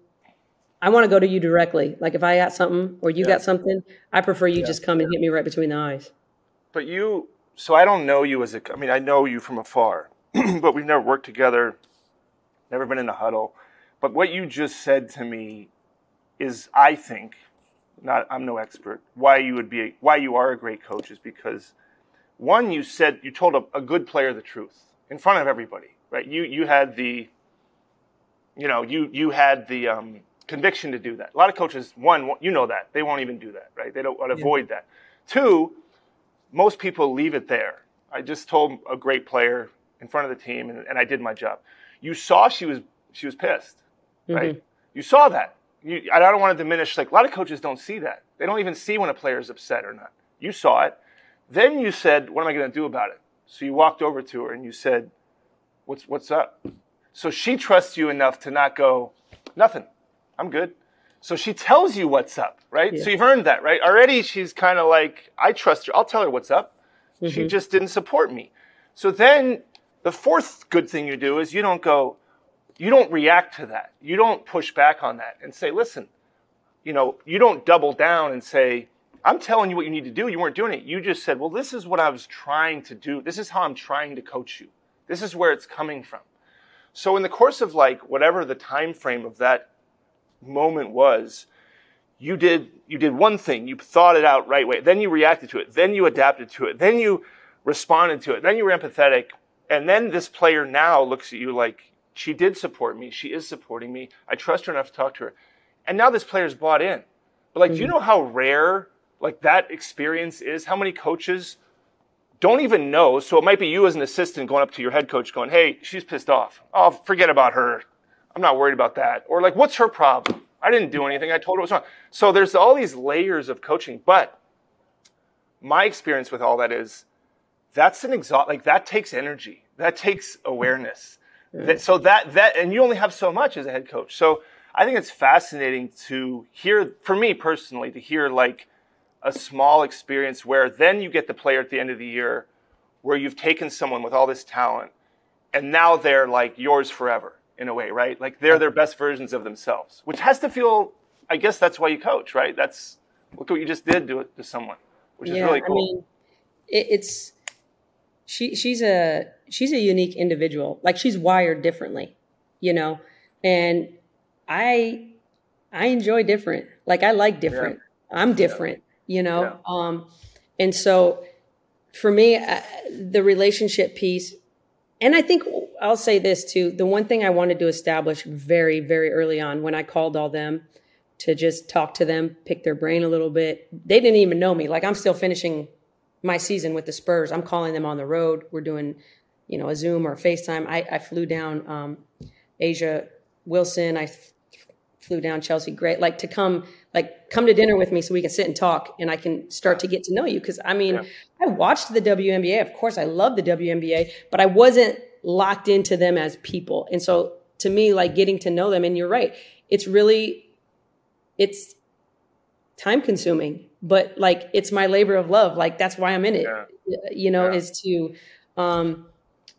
[SPEAKER 1] I want to go to you directly. Like if I got something or you got something, I prefer you just come and hit me right between the eyes.
[SPEAKER 3] But you, so I don't know you as a, I mean, I know you from afar, but we've never worked together, never been in a huddle. But what you just said to me is, I think, not, I'm no expert, why you would be, a, why you are a great coach is because one, you said, you told a, a good player the truth in front of everybody, right? You, you had the, you know, you, you had the, um, conviction to do that. A lot of coaches, one, you know that they won't even do that, right? They don't want to avoid that. Two, most people leave it there. I just told a great player in front of the team, and, and I did my job. You saw she was she was pissed, right? Mm-hmm. You saw that. You, I don't want to diminish. Like a lot of coaches don't see that. They don't even see when a player is upset or not. You saw it. Then you said, "What am I going to do about it?" So you walked over to her and you said, "What's what's up?" So she trusts you enough to not go, "Nothing. I'm good." So she tells you what's up, right? So you've earned that, right? Already she's kind of like, I trust her. I'll tell her what's up. She mm-hmm. just didn't support me. So then the fourth good thing you do is you don't go, you don't react to that. You don't push back on that and say, listen, you know, you don't double down and say, I'm telling you what you need to do. You weren't doing it. You just said, well, this is what I was trying to do. This is how I'm trying to coach you. This is where it's coming from. So in the course of like whatever the time frame of that moment was, you did you did one thing, you thought it out right way, then you reacted to it, then you adapted to it, then you responded to it, then you were empathetic, and then this player now looks at you like she did support me, she is supporting me, I trust her enough to talk to her, and now this player's bought in. But like, do you mm-hmm. know how rare like that experience is? How many coaches don't even know? So it might be you as an assistant going up to your head coach, going, "Hey, she's pissed off. Oh, forget about her. I'm not worried about that." Or like, "What's her problem?" I didn't do anything. I told her what's wrong. So there's all these layers of coaching. But my experience with all that is that's an exhaust, like that takes energy. That takes awareness. That, so that, that, and you only have so much as a head coach. So I think it's fascinating to hear, for me personally, to hear like a small experience where then you get the player at the end of the year where you've taken someone with all this talent and now they're like yours forever in a way, right? Like they're their best versions of themselves, which has to feel, I guess that's why you coach, right? That's, look what you just did to, to someone, which is really cool.
[SPEAKER 1] I mean, it, it's she she's a she's a unique individual. Like she's wired differently, you know. And I I enjoy different. Like I like different. I'm different, you know.
[SPEAKER 3] Yeah.
[SPEAKER 1] Um and so for me uh, the relationship piece and I think I'll say this too. The one thing I wanted to establish very, very early on when I called all them to just talk to them, pick their brain a little bit, they didn't even know me. Like I'm still finishing my season with the Spurs. I'm calling them on the road. We're doing, you know, a Zoom or a FaceTime. I, I flew down um, A'ja Wilson. I flew down Chelsea Gray. like to come, like come to dinner with me so we can sit and talk and I can start to get to know you. Cause I mean,
[SPEAKER 3] Yeah.
[SPEAKER 1] I watched the WNBA. Of course, I love the WNBA, but I wasn't locked into them as people. And so to me, like getting to know them, and you're right, it's really, it's time consuming, but like it's my labor of love. Like that's why I'm in it.
[SPEAKER 3] Yeah.
[SPEAKER 1] You know,
[SPEAKER 3] Yeah.
[SPEAKER 1] is to um,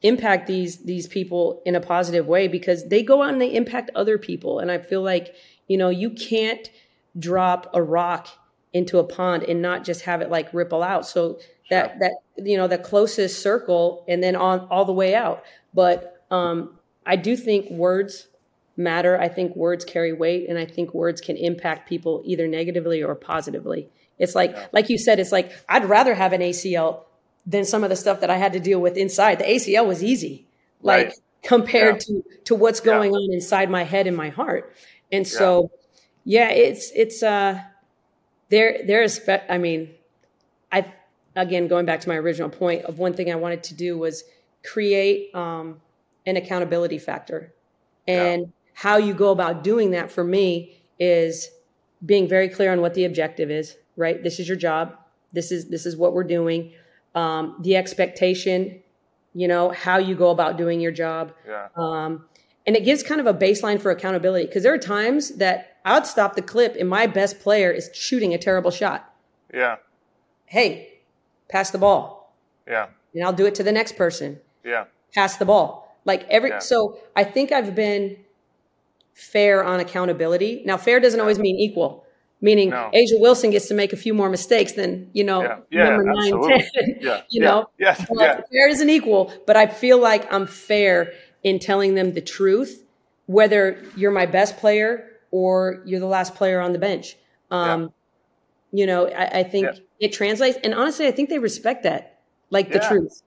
[SPEAKER 1] impact these these people in a positive way because they go out and they impact other people. And I feel like you know you can't drop a rock into a pond and not just have it like ripple out. So that that you know the closest circle and then on all the way out. But um, I do think words matter. I think words carry weight, and I think words can impact people either negatively or positively. It's like, like you said, it's like I'd rather have an ACL than some of the stuff that I had to deal with inside. The ACL was easy, like
[SPEAKER 3] Right.
[SPEAKER 1] compared
[SPEAKER 3] Yeah.
[SPEAKER 1] to to what's
[SPEAKER 3] Yeah.
[SPEAKER 1] going on inside my head and my heart. And so, yeah, it's it's uh, there there is. I mean, I again going back to my original point of one thing I wanted to do was create um, an accountability factor, and how you go about doing that for me is being very clear on what the objective is. Right, this is your job. This is this is what we're doing. Um, the expectation, you know, how you go about doing your job.
[SPEAKER 3] Yeah.
[SPEAKER 1] Um, and it gives kind of a baseline for accountability because there are times that I would stop the clip and my best player is shooting a terrible shot.
[SPEAKER 3] Yeah.
[SPEAKER 1] Hey, pass the ball.
[SPEAKER 3] Yeah.
[SPEAKER 1] And I'll do it to the next person.
[SPEAKER 3] Yeah.
[SPEAKER 1] Pass the ball. Like every,
[SPEAKER 3] Yeah.
[SPEAKER 1] so I think I've been fair on accountability. Now, fair doesn't always mean equal, meaning
[SPEAKER 3] No.
[SPEAKER 1] A'ja Wilson gets to make a few more mistakes than, you know,
[SPEAKER 3] Yeah. Yeah,
[SPEAKER 1] number nine,
[SPEAKER 3] absolutely.
[SPEAKER 1] 10,
[SPEAKER 3] Yeah.
[SPEAKER 1] you
[SPEAKER 3] Yeah.
[SPEAKER 1] know,
[SPEAKER 3] Yes.
[SPEAKER 1] but
[SPEAKER 3] Yeah.
[SPEAKER 1] fair isn't equal, but I feel like I'm fair in telling them the truth, whether you're my best player or you're the last player on the bench. Um, You know, I, I think it translates, and honestly, I think they respect that, like the truth.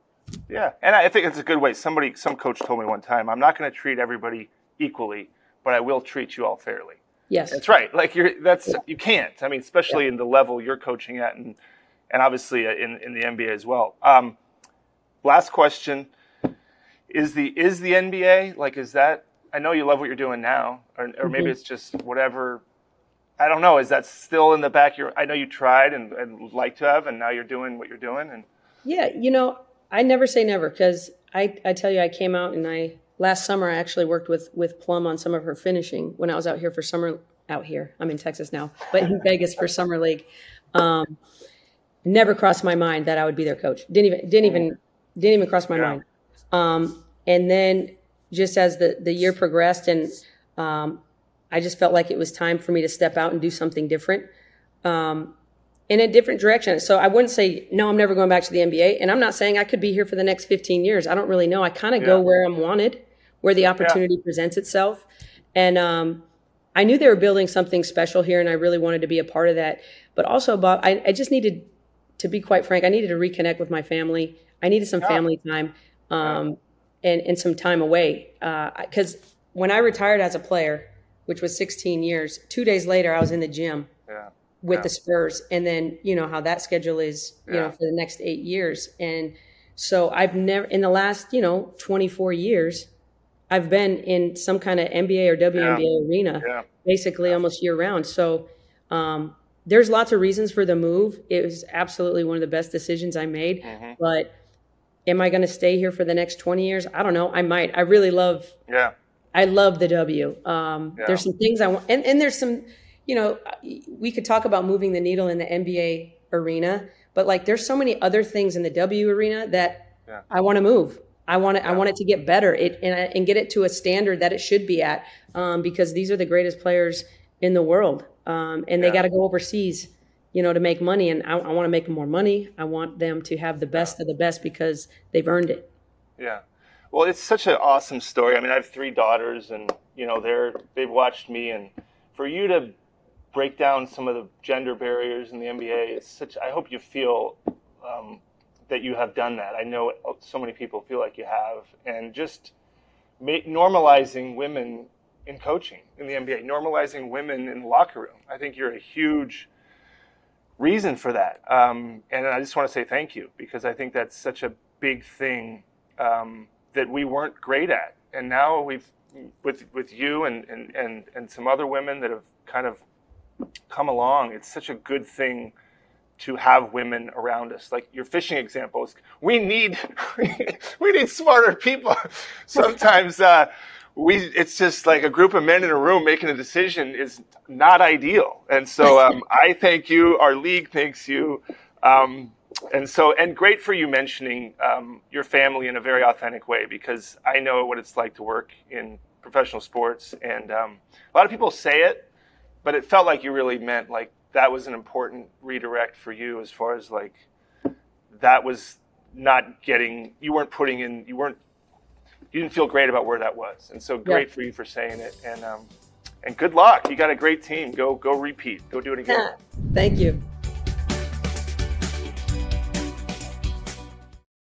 [SPEAKER 3] Yeah, and I think it's a good way. Somebody, some coach told me one time, I'm not going to treat everybody equally, but I will treat you all fairly.
[SPEAKER 1] Yes.
[SPEAKER 3] That's right. Like you're, that's you can't. I mean, especially in the level you're coaching at, and and obviously uh, in in the NBA as well. Um, last question: Is the is the NBA like? Is that? I know you love what you're doing now, or, or maybe
[SPEAKER 1] Mhm.
[SPEAKER 3] it's just whatever. I don't know. Is that still in the back of your? I know you tried and, and would like to have, and now you're doing what you're doing, and
[SPEAKER 1] Yeah, you know, I never say never because I, I tell you, I came out and I last summer I actually worked with with Plum on some of her finishing when I was out here for summer out here. I'm in Texas now, but in Vegas for summer league. Um, never crossed my mind that I would be their coach. Didn't even didn't even didn't even cross my
[SPEAKER 3] Yeah.
[SPEAKER 1] mind. Um, and then just as the the year progressed and um, I just felt like it was time for me to step out and do something different. Um, in a different direction. So I wouldn't say, no, I'm never going back to the NBA. And I'm not saying I could be here for the next 15 years. I don't really know. I kind of go where I'm wanted, where the opportunity presents itself. And um, I knew they were building something special here, and I really wanted to be a part of that. But also, Bob, I, I just needed, to be quite frank, I needed to reconnect with my family. I needed some family time um, and, and some time away. Because when I retired as a player, which was 16 years, two days later, I was in the gym
[SPEAKER 3] yeah,
[SPEAKER 1] with
[SPEAKER 3] Yeah.
[SPEAKER 1] the Spurs, and then you know how that schedule is, you know, for the next eight years. And so I've never, in the last, you know, 24 years, I've been in some kind of NBA or WNBA yeah. arena yeah. basically yeah. almost year round. So um, there's lots of reasons for the move. It was absolutely one of the best decisions I made. Mm-hmm. But am I going to stay here for the next 20 years? I don't know. I might. I really love.
[SPEAKER 3] Yeah.
[SPEAKER 1] I love the W. Um, There's some things I want, and, and there's some. You know, we could talk about moving the needle in the NBA arena, but like there's so many other things in the W arena that I want to move. I want it. Yeah. I want it to get better. It and, and get it to a standard that it should be at, um, because these are the greatest players in the world, um, and they got to go overseas, you know, to make money. And I, I want to make more money. I want them to have the best yeah. of the best because they've earned it.
[SPEAKER 3] Yeah. Well, it's such an awesome story. I mean, I have three daughters, and you know, they're they've watched me, and for you to break down some of the gender barriers in the NBA, it's such. I hope you feel um, that you have done that. I know so many people feel like you have, and just normalizing women in coaching in the NBA, normalizing women in the locker room. I think you're a huge reason for that, um, and I just want to say thank you because I think that's such a big thing um, that we weren't great at, and now we've with with you and, and and and some other women that have kind of come along. It's such a good thing to have women around us. Like your fishing examples, we need we need smarter people. Sometimes uh, we it's just like a group of men in a room making a decision is not ideal. And so um, I thank you. Our league thanks you. Um, and so and great for you mentioning um, your family in a very authentic way because I know what it's like to work in professional sports and um, a lot of people say it, but it felt like you really meant like that was an important redirect for you as far as like that was not getting you weren't putting in you weren't you didn't feel great about where that was. And so great yeah. for you for saying it. And um and good luck. You got a great team. Go go repeat. Go do it again.
[SPEAKER 1] Thank you